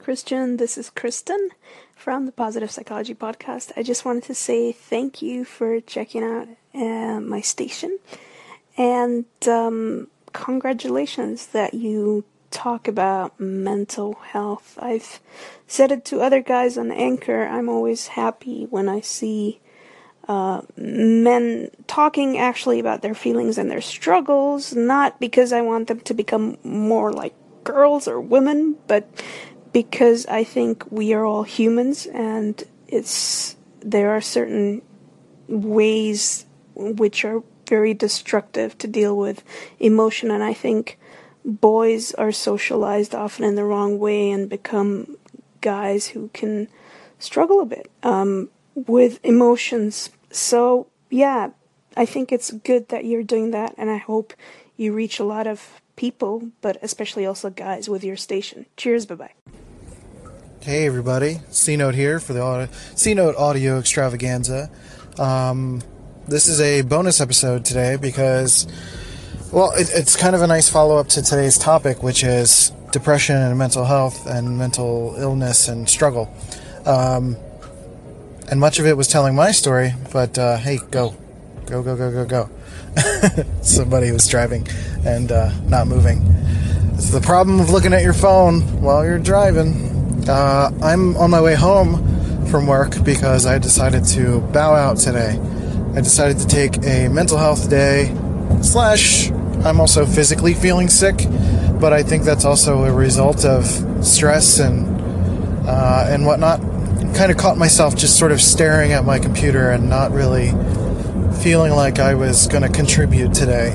Christian. This is Kristen from the Positive Psychology Podcast. I just wanted to say thank you for checking out uh, my station and um, congratulations that you talk about mental health. I've said it to other guys on Anchor. I'm always happy when I see uh, men talking actually about their feelings and their struggles, not because I want them to become more like girls or women, but because I think we are all humans and it's there are certain ways which are very destructive to deal with emotion and I think boys are socialized often in the wrong way and become guys who can struggle a bit um, with emotions. So, yeah, I think it's good that you're doing that, and I hope you reach a lot of people, but especially also guys with your station. Cheers, bye bye. Hey, everybody. C Note here for the C Note Audio Extravaganza. Um, this is a bonus episode today because well, it, it's kind of a nice follow up to today's topic, which is depression and mental health and mental illness and struggle. Um, and much of it was telling my story, but uh, hey, go, go, go, go, go, go. Somebody was driving and uh, not moving. It's the problem of looking at your phone while you're driving. Uh, I'm on my way home from work because I decided to bow out today. I decided to take a mental health day slash I'm also physically feeling sick, but I think that's also a result of stress and uh, and whatnot. Kind of caught myself just sort of staring at my computer and not really feeling like I was going to contribute today,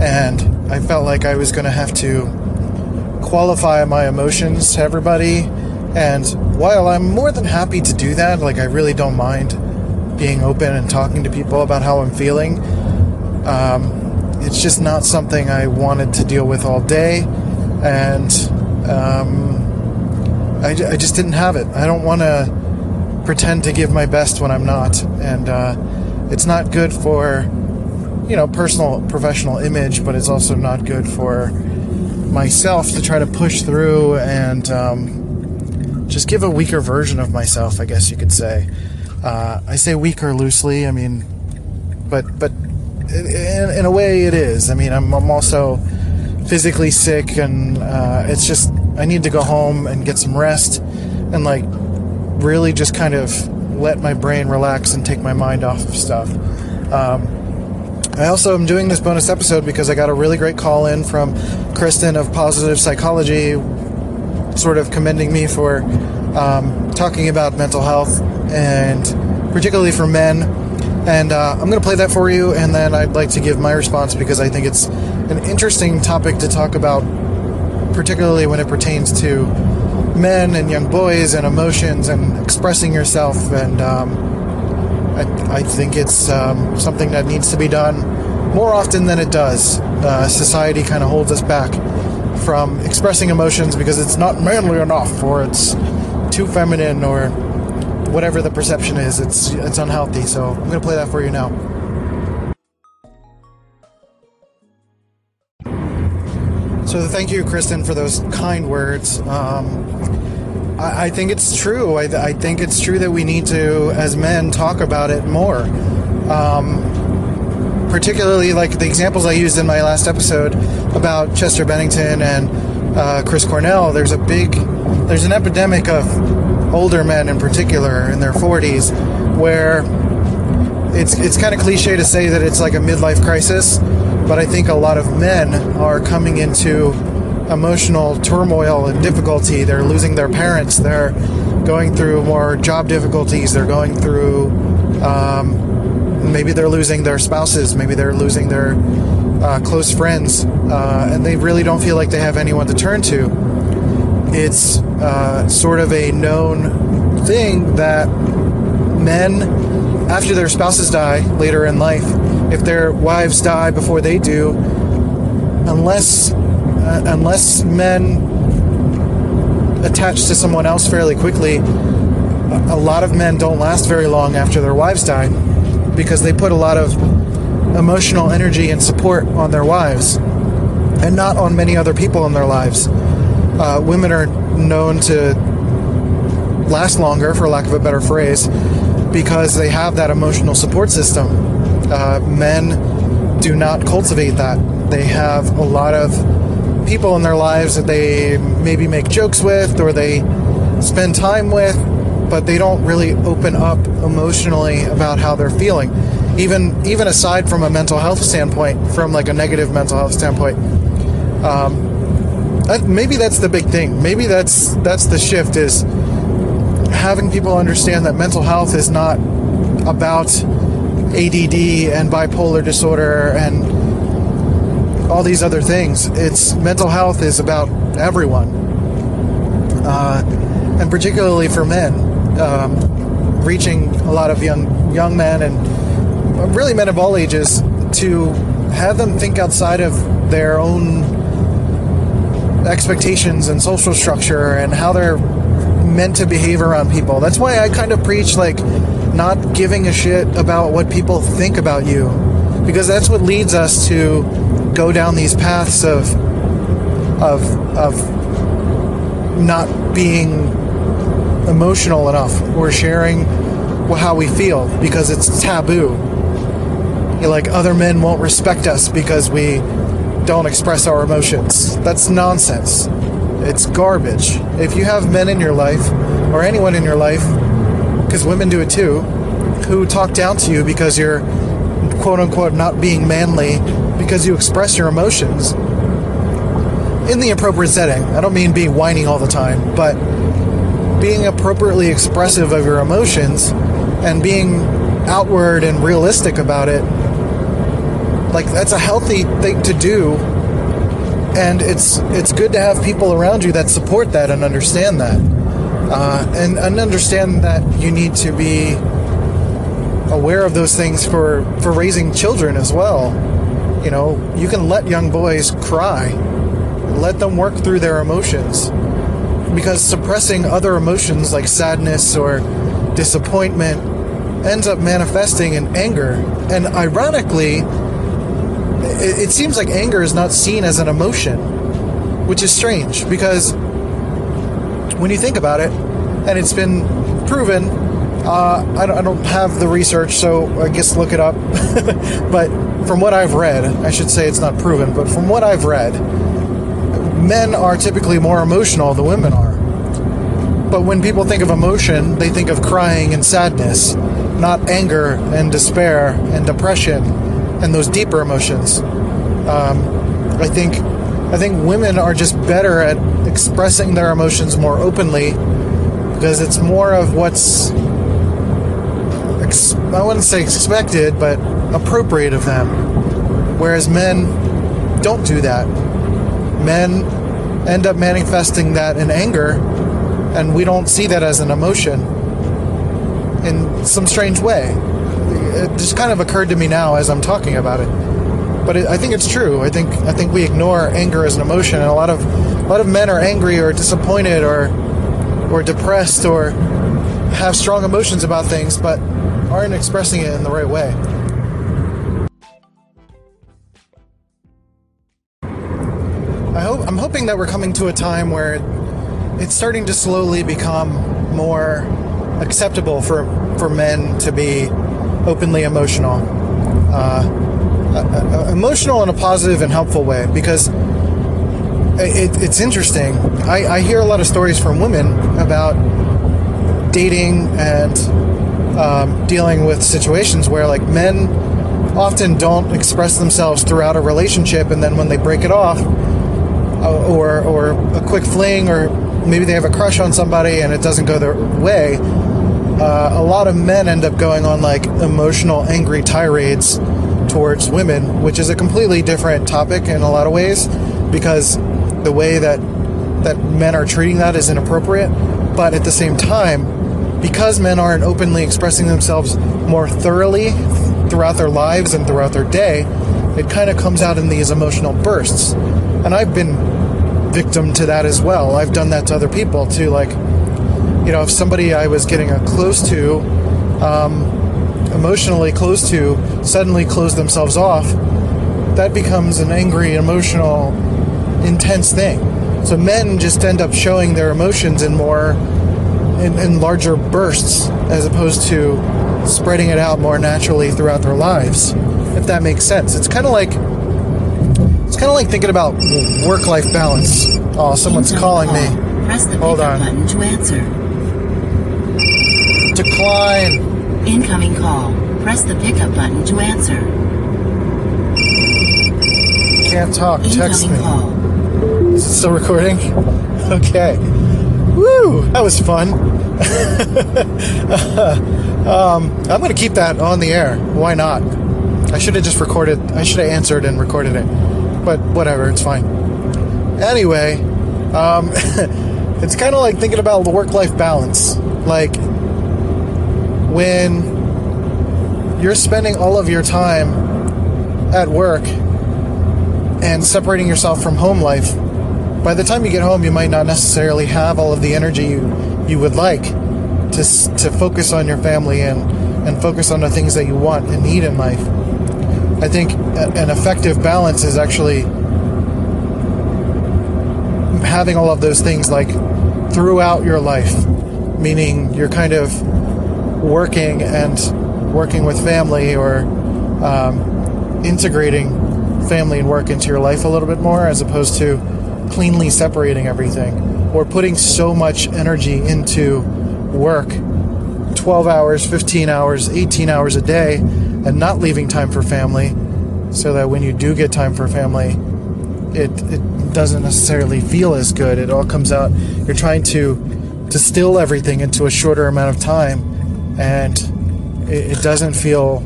and I felt like I was going to have to qualify my emotions to everybody. And while I'm more than happy to do that, like I really don't mind being open and talking to people about how I'm feeling. Um, it's just not something I wanted to deal with all day, and um, I, I, just didn't have it. I don't want to pretend to give my best when I'm not, and uh, it's not good for you know personal professional image, but it's also not good for myself to try to push through and um, just give a weaker version of myself. I guess you could say. Uh, I say weaker loosely. I mean, but but in, in, a way, it is. I mean, I'm, I'm also physically sick, and uh, it's just I need to go home and get some rest, and like really just kind of let my brain relax and take my mind off of stuff. Um, I also am doing this bonus episode because I got a really great call in from Kristen of Positive Psychology, sort of commending me for um, talking about mental health and particularly for men and uh, I'm going to play that for you, and then I'd like to give my response because I think it's an interesting topic to talk about, particularly when it pertains to men and young boys and emotions and expressing yourself. And um, I, I, think it's um, something that needs to be done more often than it does. Uh, society kind of holds us back from expressing emotions because it's not manly enough, or it's too feminine, or whatever the perception is, it's it's unhealthy. So I'm gonna play that for you now. So thank you, Kristen, for those kind words. Um, I, I, think it's true. I, I, think it's true that we need to, as men, talk about it more. Um, particularly, like the examples I used in my last episode about Chester Bennington and uh, Chris Cornell. There's a big, there's an epidemic of older men in particular in their 40s where it's it's kind of cliche to say that it's like a midlife crisis, but I think a lot of men are coming into emotional turmoil and difficulty. They're losing their parents. They're going through more job difficulties. They're going through um, maybe they're losing their spouses. Maybe they're losing their uh, close friends, uh, and they really don't feel like they have anyone to turn to it's uh, sort of a known thing that men, after their spouses die later in life, if their wives die before they do, unless uh, unless men attach to someone else fairly quickly, a lot of men don't last very long after their wives die because they put a lot of emotional energy and support on their wives and not on many other people in their lives uh, women are known to last longer, for lack of a better phrase, because they have that emotional support system. Uh, men do not cultivate that. They have a lot of people in their lives that they maybe make jokes with or they spend time with, but they don't really open up emotionally about how they're feeling. Even even aside from a mental health standpoint, from like a negative mental health standpoint, um, maybe that's the big thing. Maybe that's that's the shift is having people understand that mental health is not about ADD and bipolar disorder and all these other things. It's mental health is about everyone, uh, and particularly for men, um, reaching a lot of young young men and really men of all ages to have them think outside of their own expectations and social structure and how they're meant to behave around people. That's why I kind of preach like not giving a shit about what people think about you because that's what leads us to go down these paths of of of not being emotional enough or sharing how we feel because it's taboo. You Like other men won't respect us because we don't express our emotions. That's nonsense. It's garbage. If you have men in your life or anyone in your life, because women do it too, who talk down to you because you're quote unquote not being manly because you express your emotions in the appropriate setting. I don't mean being whining all the time, but being appropriately expressive of your emotions and being outward and realistic about it. Like that's a healthy thing to do. And it's it's good to have people around you that support that and understand that, uh, and, and understand that you need to be aware of those things for for raising children as well you know, you can let young boys cry, let them work through their emotions. Because suppressing other emotions like sadness or disappointment ends up manifesting in anger. And ironically, it, it seems like anger is not seen as an emotion, which is strange because when you think about it, and it's been proven uh, I, don't, I, don't, have the research, so I guess look it up. but from what I've read, I should say it's not proven, but from what I've read, men are typically more emotional than women are. But when people think of emotion, they think of crying and sadness, not anger and despair and depression and those deeper emotions. Um, I think I think women are just better at expressing their emotions more openly because it's more of what's ex- I wouldn't say expected, but appropriate of them. Whereas men don't do that. Men end up manifesting that in anger, and we don't see that as an emotion in some strange way. It just kind of occurred to me now as I'm talking about it. But it, I think it's true. I think I think we ignore anger as an emotion, and a lot of a lot of men are angry or disappointed or or depressed or have strong emotions about things, but aren't expressing it in the right way. I hope I'm hoping that we're coming to a time where it's starting to slowly become more acceptable for for men to be openly emotional, uh, uh, uh emotional in a positive and helpful way. Because it, it's interesting. I, I hear a lot of stories from women about dating and um, dealing with situations where like men often don't express themselves throughout a relationship, and then when they break it off, uh, or or a quick fling, or maybe they have a crush on somebody and it doesn't go their way. Uh, a lot of men end up going on like emotional, angry tirades towards women, which is a completely different topic in a lot of ways, because the way that that men are treating that is inappropriate. But at the same time, because men aren't openly expressing themselves more thoroughly throughout their lives and throughout their day, it kind of comes out in these emotional bursts. And I've been victim to that as well. I've done that to other people too. Like, you know, if somebody I was getting close to, um, emotionally close to, suddenly close themselves off, that becomes an angry, emotional, intense thing. So men just end up showing their emotions in more in, in larger bursts as opposed to spreading it out more naturally throughout their lives. If that makes sense, it's kind of like it's kind of like thinking about work-life balance. Oh, someone's calling me. Press the Hold on. button to answer. Decline. Incoming call. Press the pickup button to answer. Can't talk. Text Incoming me. call. Is it still recording? Okay. Woo! That was fun. um, I'm going to keep that on the air. Why not? I should have just recorded. I should have answered and recorded it. But whatever, it's fine. Anyway, um, it's kind of like thinking about the work-life balance. Like when you're spending all of your time at work and separating yourself from home life, by the time you get home, you might not necessarily have all of the energy you, you would like to, to focus on your family and, and focus on the things that you want and need in life. I think an effective balance is actually having all of those things like throughout your life, meaning you're kind of working and working with family or um, integrating family and work into your life a little bit more as opposed to cleanly separating everything or putting so much energy into work 12 hours, 15 hours, 18 hours a day and not leaving time for family so that when you do get time for family, it, it doesn't necessarily feel as good. It all comes out. You're trying to distill everything into a shorter amount of time, and it, it doesn't feel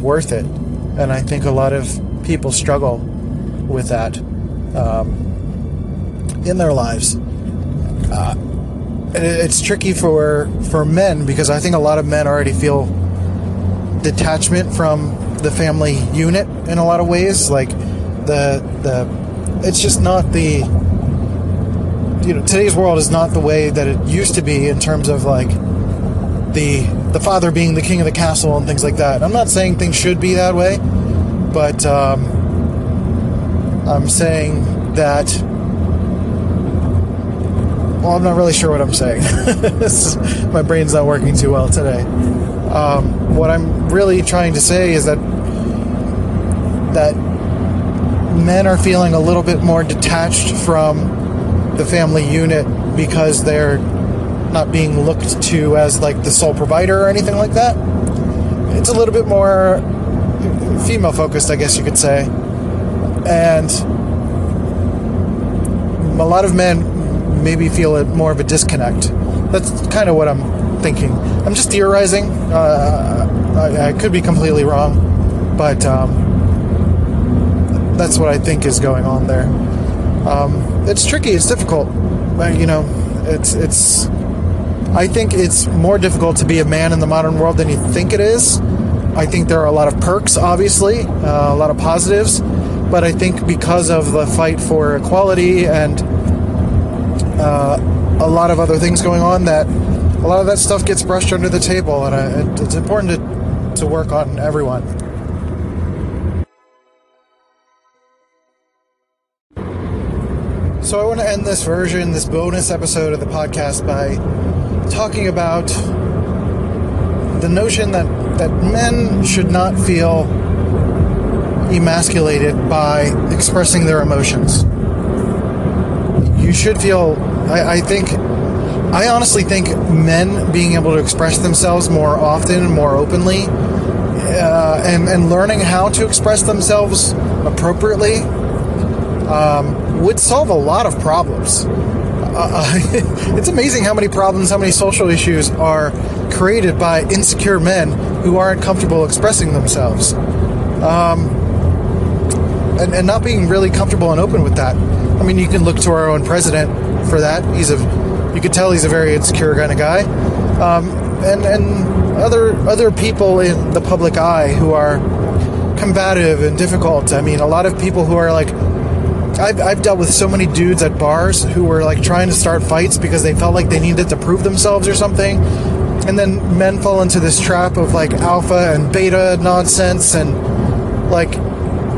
worth it. And I think a lot of people struggle with that um, in their lives. Uh, it's tricky for for men because I think a lot of men already feel detachment from the family unit in a lot of ways. Like the the it's just not the you know today's world is not the way that it used to be in terms of like the the father being the king of the castle and things like that. I'm not saying things should be that way, but um, I'm saying that. Well, I'm not really sure what I'm saying. My brain's not working too well today. Um, what I'm really trying to say is that that men are feeling a little bit more detached from the family unit because they're not being looked to as like the sole provider or anything like that. It's a little bit more female focused, I guess you could say. And a lot of men maybe feel it more of a disconnect. That's kind of what I'm thinking. I'm just theorizing. Uh, I, I could be completely wrong, but um, that's what I think is going on there. Um, it's tricky. It's difficult. Uh, You know, it's it's. I think it's more difficult to be a man in the modern world than you think it is. I think there are a lot of perks, obviously, uh, a lot of positives, but I think because of the fight for equality and uh, a lot of other things going on, that a lot of that stuff gets brushed under the table, and it, it's important to to work on everyone. So I want to end this version, this bonus episode of the podcast by talking about the notion that that men should not feel emasculated by expressing their emotions. You should feel. I, I think. I honestly think men being able to express themselves more often and more openly, uh, and and learning how to express themselves appropriately um, would solve a lot of problems. Uh, it's amazing how many problems, how many social issues are created by insecure men who aren't comfortable expressing themselves. Um, and, and not being really comfortable and open with that. I mean, you can look to our own president for that. He's a, you could tell he's a very insecure kind of guy. Um, and and other other people in the public eye who are combative and difficult. I mean, a lot of people who are like I've, I've dealt with so many dudes at bars who were like trying to start fights because they felt like they needed to prove themselves or something. And then men fall into this trap of like alpha and beta nonsense and like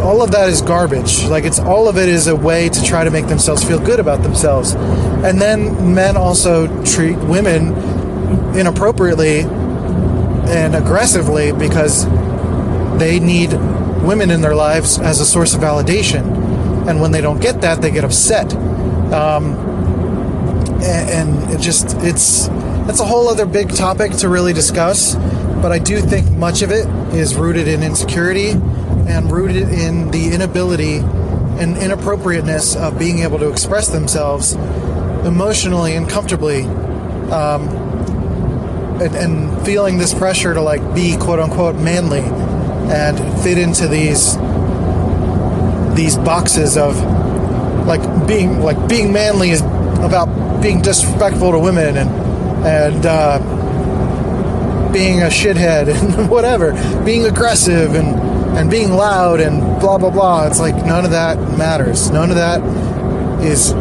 all of that is garbage. Like it's all of it is a way to try to make themselves feel good about themselves. And then men also treat women inappropriately and aggressively because they need women in their lives as a source of validation. And when they don't get that, they get upset. Um, and, it just it's that's a whole other big topic to really discuss. But I do think much of it is rooted in insecurity and rooted in the inability and inappropriateness of being able to express themselves emotionally and comfortably um, and, and, feeling this pressure to like be quote unquote manly and fit into these these boxes of like being like being manly is about being disrespectful to women and and uh, being a shithead and whatever being aggressive and and being loud and blah blah blah. It's like none of that matters. None of that is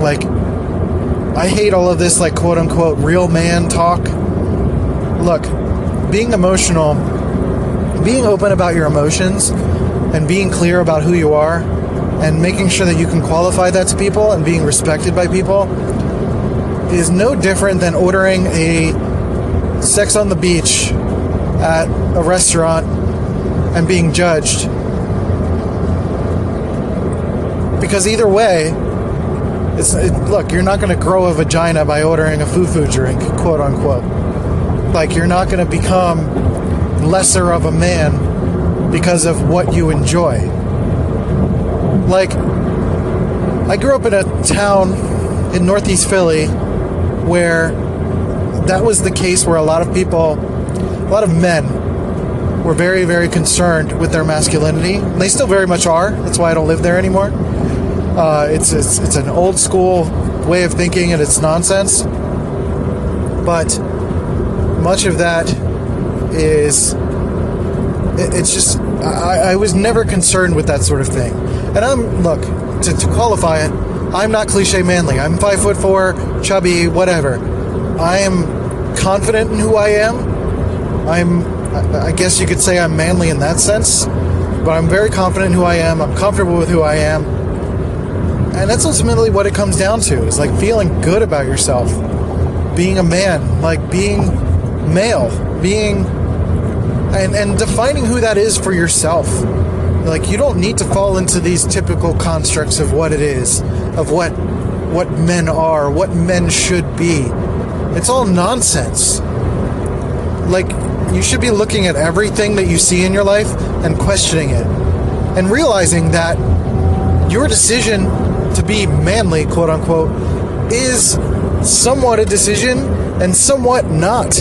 like I hate all of this like quote unquote real man talk. Look, being emotional, being open about your emotions and being clear about who you are and making sure that you can qualify that to people and being respected by people is no different than ordering a sex on the beach at a restaurant and being judged. Because either way, it's, it, look, you're not going to grow a vagina by ordering a foo-foo drink, quote unquote. Like you're not going to become lesser of a man because of what you enjoy. Like I grew up in a town in Northeast Philly where that was the case where a lot of people, a lot of men were very, very concerned with their masculinity. They still very much are. That's why I don't live there anymore. Uh, it's, it's it's an old school way of thinking, and it's nonsense. But much of that is it, it's just I, I, was never concerned with that sort of thing. And I'm look to, to qualify it. I'm not cliche manly. I'm five foot four, chubby, whatever. I am confident in who I am. I'm I guess you could say I'm manly in that sense, but I'm very confident in who I am. I'm comfortable with who I am. And that's ultimately what it comes down to is like feeling good about yourself, being a man, like being male, being and, and defining who that is for yourself. Like you don't need to fall into these typical constructs of what it is, of what what men are, what men should be. It's all nonsense. Like you should be looking at everything that you see in your life and questioning it and realizing that your decision to be manly, quote unquote, is somewhat a decision and somewhat not.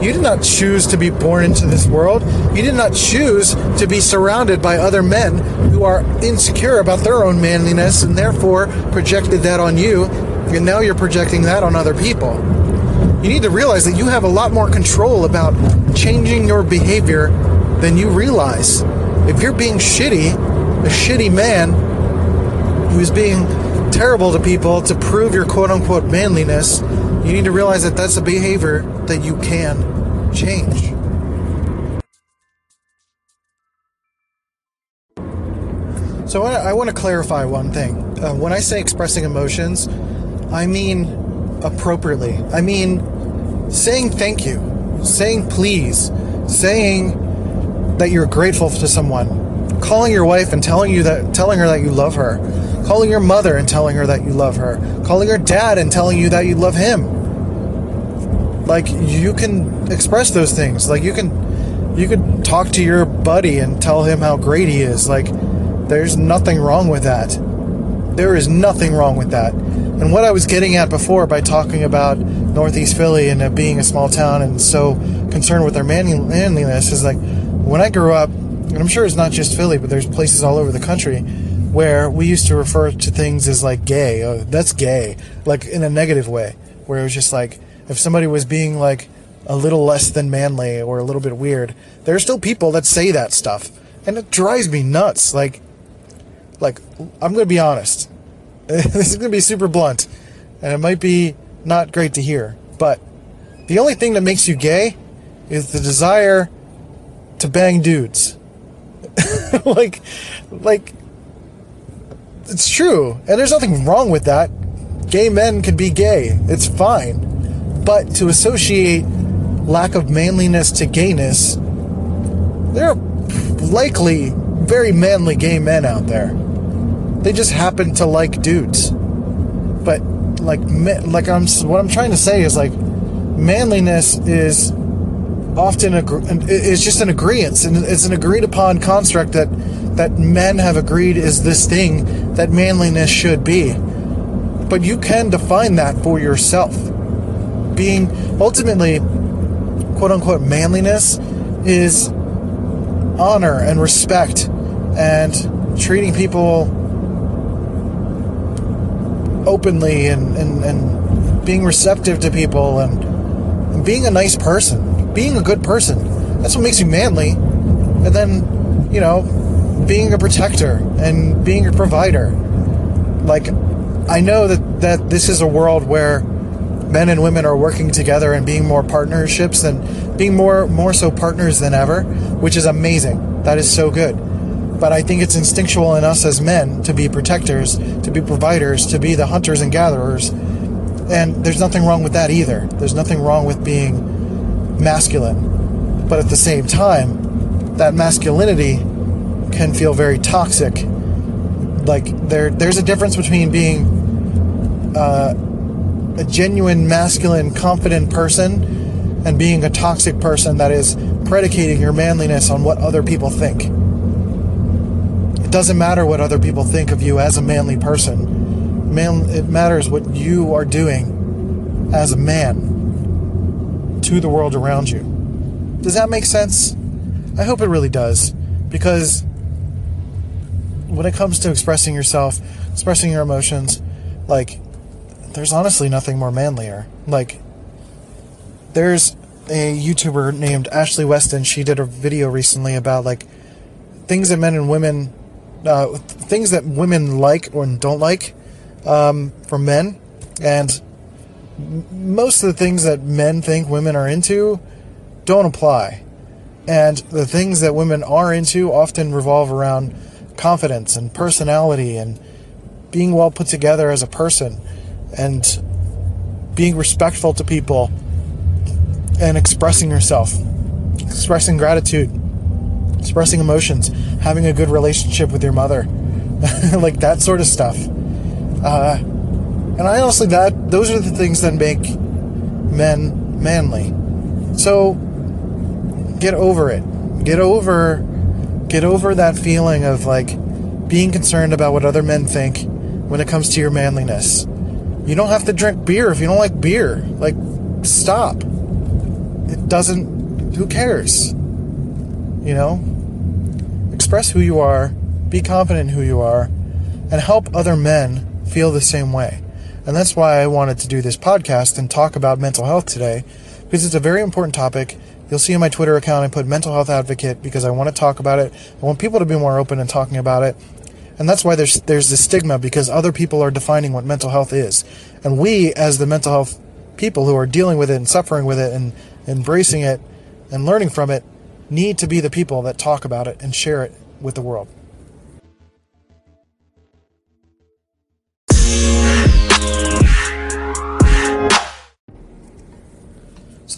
You did not choose to be born into this world. You did not choose to be surrounded by other men who are insecure about their own manliness and therefore projected that on you. And now you're projecting that on other people you need to realize that you have a lot more control about changing your behavior than you realize. If you're being shitty, a shitty man who's being terrible to people to prove your quote unquote manliness, you need to realize that that's a behavior that you can change. So I want to clarify one thing. Uh, when I say expressing emotions, I mean appropriately. I mean, saying thank you, saying please, saying that you're grateful to someone, calling your wife and telling you that telling her that you love her, calling your mother and telling her that you love her, calling your dad and telling you that you love him. Like you can express those things. Like you can you could talk to your buddy and tell him how great he is. Like there's nothing wrong with that. There is nothing wrong with that. And what I was getting at before by talking about Northeast Philly and being a small town and so concerned with their manliness is like when I grew up, and I'm sure it's not just Philly, but there's places all over the country where we used to refer to things as like gay. Oh, that's gay, like in a negative way, where it was just like if somebody was being like a little less than manly or a little bit weird, there are still people that say that stuff, and it drives me nuts. Like, like I'm gonna be honest. this is to be super blunt, and it might be not great to hear, but the only thing that makes you gay is the desire to bang dudes. like, like, it's true. And there's nothing wrong with that. Gay men can be gay. It's fine. But to associate lack of manliness to gayness, there are likely very manly gay men out there. They just happen to like dudes. But like like I'm what I'm trying to say is like manliness is often a, is just an agreement and it's an agreed upon construct that that men have agreed is this thing that manliness should be but you can define that for yourself being ultimately quote unquote manliness is honor and respect and treating people openly and, and, and being receptive to people and, and being a nice person, being a good person. That's what makes you manly. And then, you know, being a protector and being a provider. Like, I know that, that this is a world where men and women are working together and being more partnerships and being more more so partners than ever, which is amazing. That is so good. But I think it's instinctual in us as men to be protectors, to be providers, to be the hunters and gatherers. And there's nothing wrong with that either. There's nothing wrong with being masculine. But at the same time, that masculinity can feel very toxic. Like there there's a difference between being uh, a genuine masculine, confident person and being a toxic person that is predicating your manliness on what other people think. It doesn't matter what other people think of you as a manly person. Man, it matters what you are doing as a man to the world around you. Does that make sense? I hope it really does. Because when it comes to expressing yourself, expressing your emotions, like, there's honestly nothing more manlier. Like, there's a YouTuber named Ashley Weston. She did a video recently about, like, things that men and women uh, things that women like or don't like um, from men, and most of the things that men think women are into don't apply. And the things that women are into often revolve around confidence and personality and being well put together as a person and being respectful to people and expressing yourself, expressing gratitude expressing emotions, having a good relationship with your mother, like that sort of stuff. Uh, and I honestly, that those are the things that make men manly. So get over it. Get over, get over that feeling of like being concerned about what other men think when it comes to your manliness. You don't have to drink beer if you don't like beer. Like, stop. It doesn't. Who cares? You know? Express who you are, be confident in who you are, and help other men feel the same way. And that's why I wanted to do this podcast and talk about mental health today, because it's a very important topic. You'll see in my Twitter account I put mental health advocate because I want to talk about it. I want people to be more open and talking about it. And that's why there's there's this stigma because other people are defining what mental health is. And we as the mental health people who are dealing with it and suffering with it and embracing it and learning from it need to be the people that talk about it and share it with the world.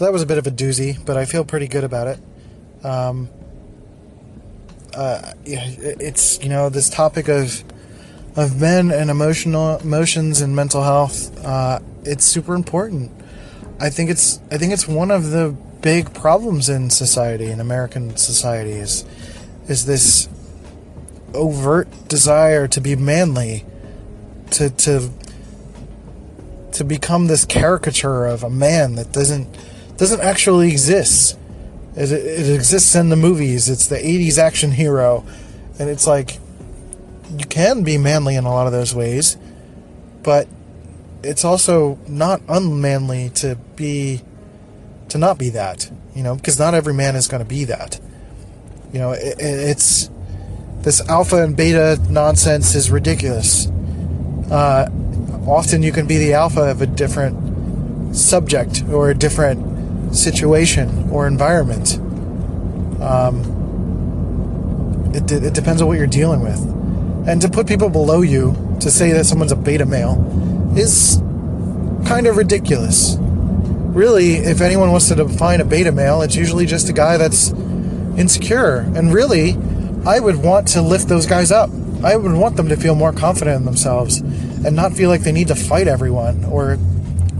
That was a bit of a doozy, but I feel pretty good about it. Um, uh, it's you know this topic of of men and emotional emotions and mental health. Uh, it's super important. I think it's I think it's one of the big problems in society, in American society, is is this overt desire to be manly, to to to become this caricature of a man that doesn't doesn't actually exist. It, it exists in the movies. It's the '80s action hero, and it's like you can be manly in a lot of those ways, but it's also not unmanly to be to not be that, you know, because not every man is going to be that. You know, it, it's this alpha and beta nonsense is ridiculous. Uh, often you can be the alpha of a different subject or a different situation or environment. Um, It, it depends on what you're dealing with. And to put people below you to say that someone's a beta male is kind of ridiculous. Really, if anyone wants to define a beta male, it's usually just a guy that's insecure. And really, I would want to lift those guys up. I would want them to feel more confident in themselves and not feel like they need to fight everyone or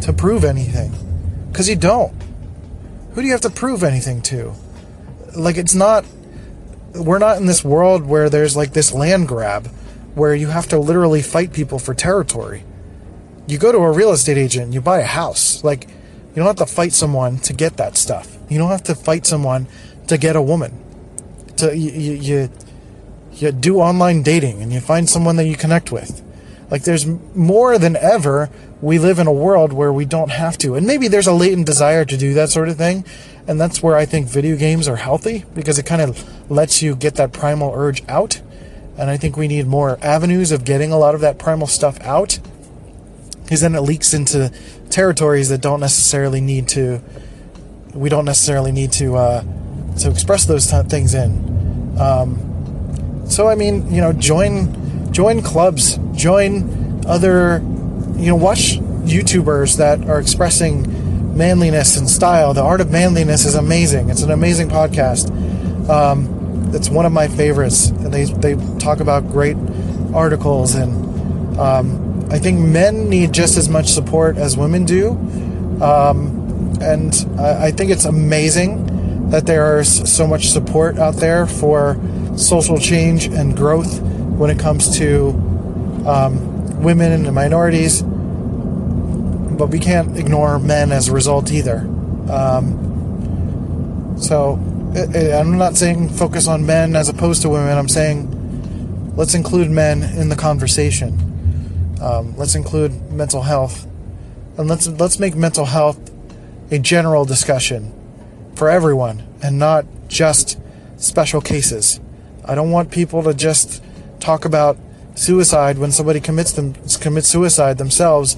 to prove anything. Because you don't. Who do you have to prove anything to? Like, it's not. We're not in this world where there's like this land grab where you have to literally fight people for territory. You go to a real estate agent and you buy a house. Like, you don't have to fight someone to get that stuff. You don't have to fight someone to get a woman. To you, you, you, you do online dating and you find someone that you connect with. Like there's more than ever, we live in a world where we don't have to. And maybe there's a latent desire to do that sort of thing. And that's where I think video games are healthy because it kind of lets you get that primal urge out. And I think we need more avenues of getting a lot of that primal stuff out because then it leaks into territories that don't necessarily need to we don't necessarily need to uh, to express those t- things in um, so i mean you know join join clubs join other you know watch youtubers that are expressing manliness and style. The art of manliness is amazing. It's an amazing podcast. Um, it's one of my favorites and they, they talk about great articles and um, I think men need just as much support as women do. Um, and I, I, think it's amazing that there is so much support out there for social change and growth when it comes to um, women and minorities. But we can't ignore men as a result either. Um, so I'm not saying focus on men as opposed to women. I'm saying let's include men in the conversation. Um, let's include mental health, and let's let's make mental health a general discussion for everyone, and not just special cases. I don't want people to just talk about suicide when somebody commits them commits suicide themselves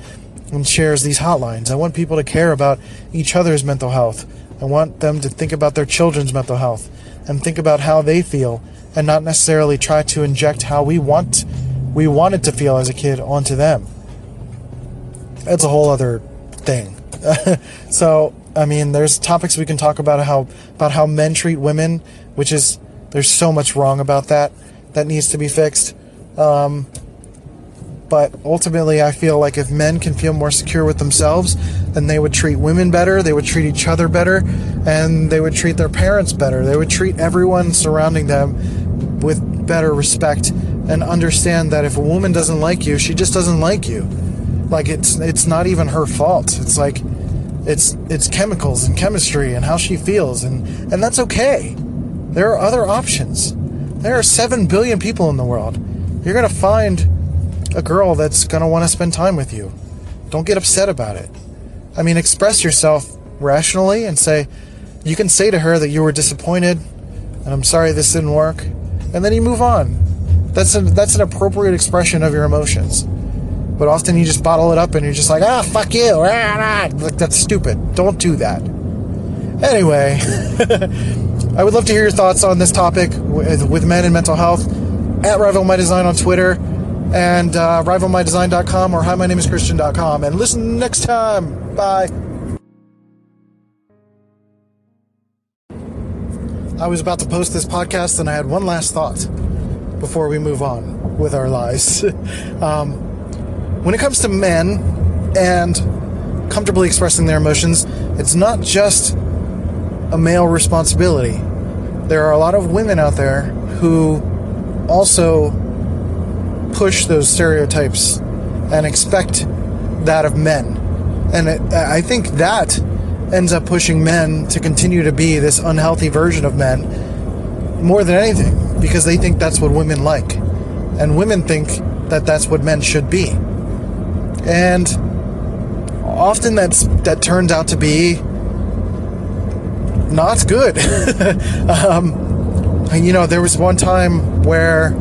and shares these hotlines. I want people to care about each other's mental health. I want them to think about their children's mental health and think about how they feel and not necessarily try to inject how we want we wanted to feel as a kid onto them. That's a whole other thing. so, I mean, there's topics we can talk about how about how men treat women, which is there's so much wrong about that that needs to be fixed. Um, but ultimately, I feel like if men can feel more secure with themselves, then they would treat women better, they would treat each other better, and they would treat their parents better. They would treat everyone surrounding them with better respect and understand that if a woman doesn't like you, she just doesn't like you. Like it's it's not even her fault. It's like it's it's chemicals and chemistry and how she feels and and that's okay. There are other options. There are 7 billion people in the world. You're going to find a girl that's going to want to spend time with you. Don't get upset about it. I mean, express yourself rationally and say you can say to her that you were disappointed and I'm sorry this didn't work and then you move on that's a, that's an appropriate expression of your emotions. But often you just bottle it up and you're just like, ah, fuck you. Ah, ah. Like, that's stupid. Don't do that. Anyway, I would love to hear your thoughts on this topic with, with men and mental health at Rival My Design on Twitter and uh, rivalmydesign.com or hi, my name is Christian.com. And listen next time. Bye. I was about to post this podcast and I had one last thought before we move on with our lives. um, when it comes to men and comfortably expressing their emotions, it's not just a male responsibility. There are a lot of women out there who also push those stereotypes and expect that of men. And it, I think that ends up pushing men to continue to be this unhealthy version of men more than anything because they think that's what women like. And women think that that's what men should be. And often that's that turns out to be not good. um, you know, there was one time where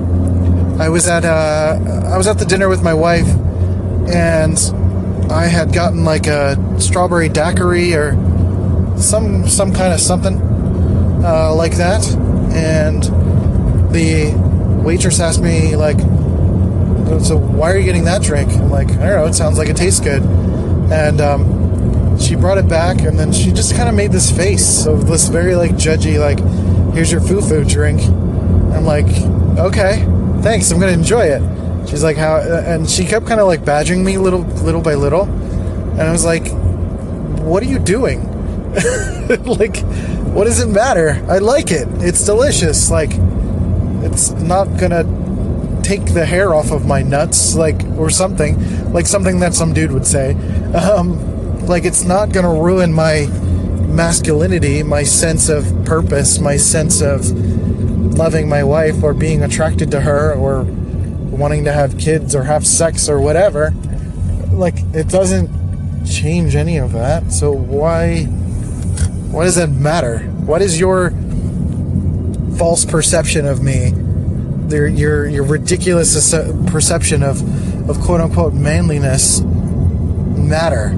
I was at uh, I was at the dinner with my wife, and I had gotten like a strawberry daiquiri or some some kind of something uh, like that, and the waitress asked me like, "So why are you getting that drink?" I'm like, "I don't know. It sounds like it tastes good." And um, she brought it back, and then she just kind of made this face of this very like judgy, like, "Here's your foo-foo drink." I'm like, "Okay, thanks. I'm gonna enjoy it." She's like, "How?" And she kept kind of like badgering me little, little by little, and I was like, "What are you doing?" like, what does it matter? I like it. It's delicious. Like, it's not gonna take the hair off of my nuts, like, or something, like something that some dude would say. Um, like, it's not gonna ruin my masculinity, my sense of purpose, my sense of loving my wife or being attracted to her or wanting to have kids or have sex or whatever. Like, it doesn't change any of that. So why? Why does that matter? What is your false perception of me? Your your, your ridiculous perception of of quote unquote manliness matter?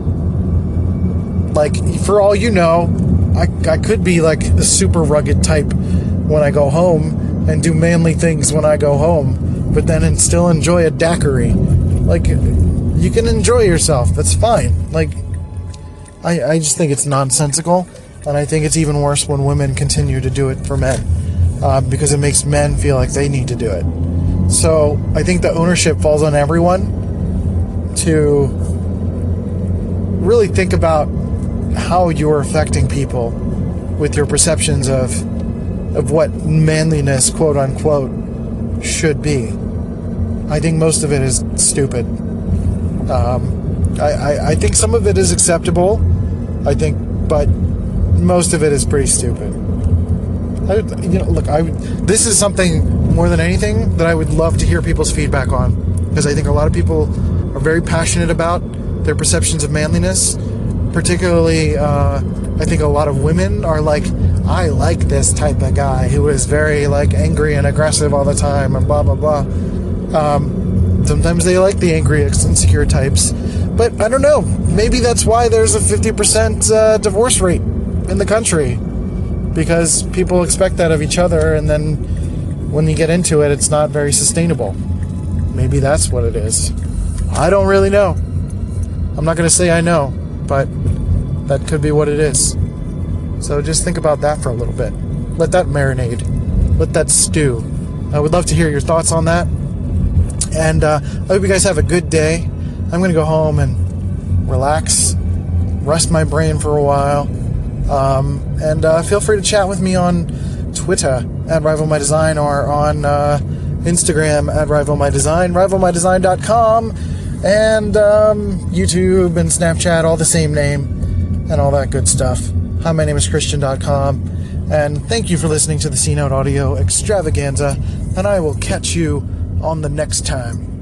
Like for all you know, I I could be like a super rugged type when I go home and do manly things when I go home, but then and still enjoy a daiquiri. Like you can enjoy yourself. That's fine. Like I I just think it's nonsensical. And I think it's even worse when women continue to do it for men uh, because it makes men feel like they need to do it. So I think the ownership falls on everyone to really think about how you're affecting people with your perceptions of of what manliness, quote unquote, should be. I think most of it is stupid. Um, I, I, I think some of it is acceptable. I think, but most of it is pretty stupid. I, you know, look, I this is something more than anything that I would love to hear people's feedback on because I think a lot of people are very passionate about their perceptions of manliness. Particularly, uh, I think a lot of women are like, I like this type of guy who is very like angry and aggressive all the time and blah blah blah. Um, sometimes they like the angry, insecure types, but I don't know. Maybe that's why there's a 50% uh, divorce rate in the country because people expect that of each other, and then when you get into it, it's not very sustainable. Maybe that's what it is. I don't really know. I'm not going to say I know, but that could be what it is. So just think about that for a little bit. Let that marinade. Let that stew. I would love to hear your thoughts on that. And uh, I hope you guys have a good day. I'm going to go home and relax, rest my brain for a while um, and uh, feel free to chat with me on Twitter at Rival My Design or on uh, Instagram at Rival My Design, rivalmydesign.com, and um, YouTube and Snapchat, all the same name, and all that good stuff. Hi, my name is Christian.com, and thank you for listening to the C Note Audio Extravaganza, and I will catch you on the next time.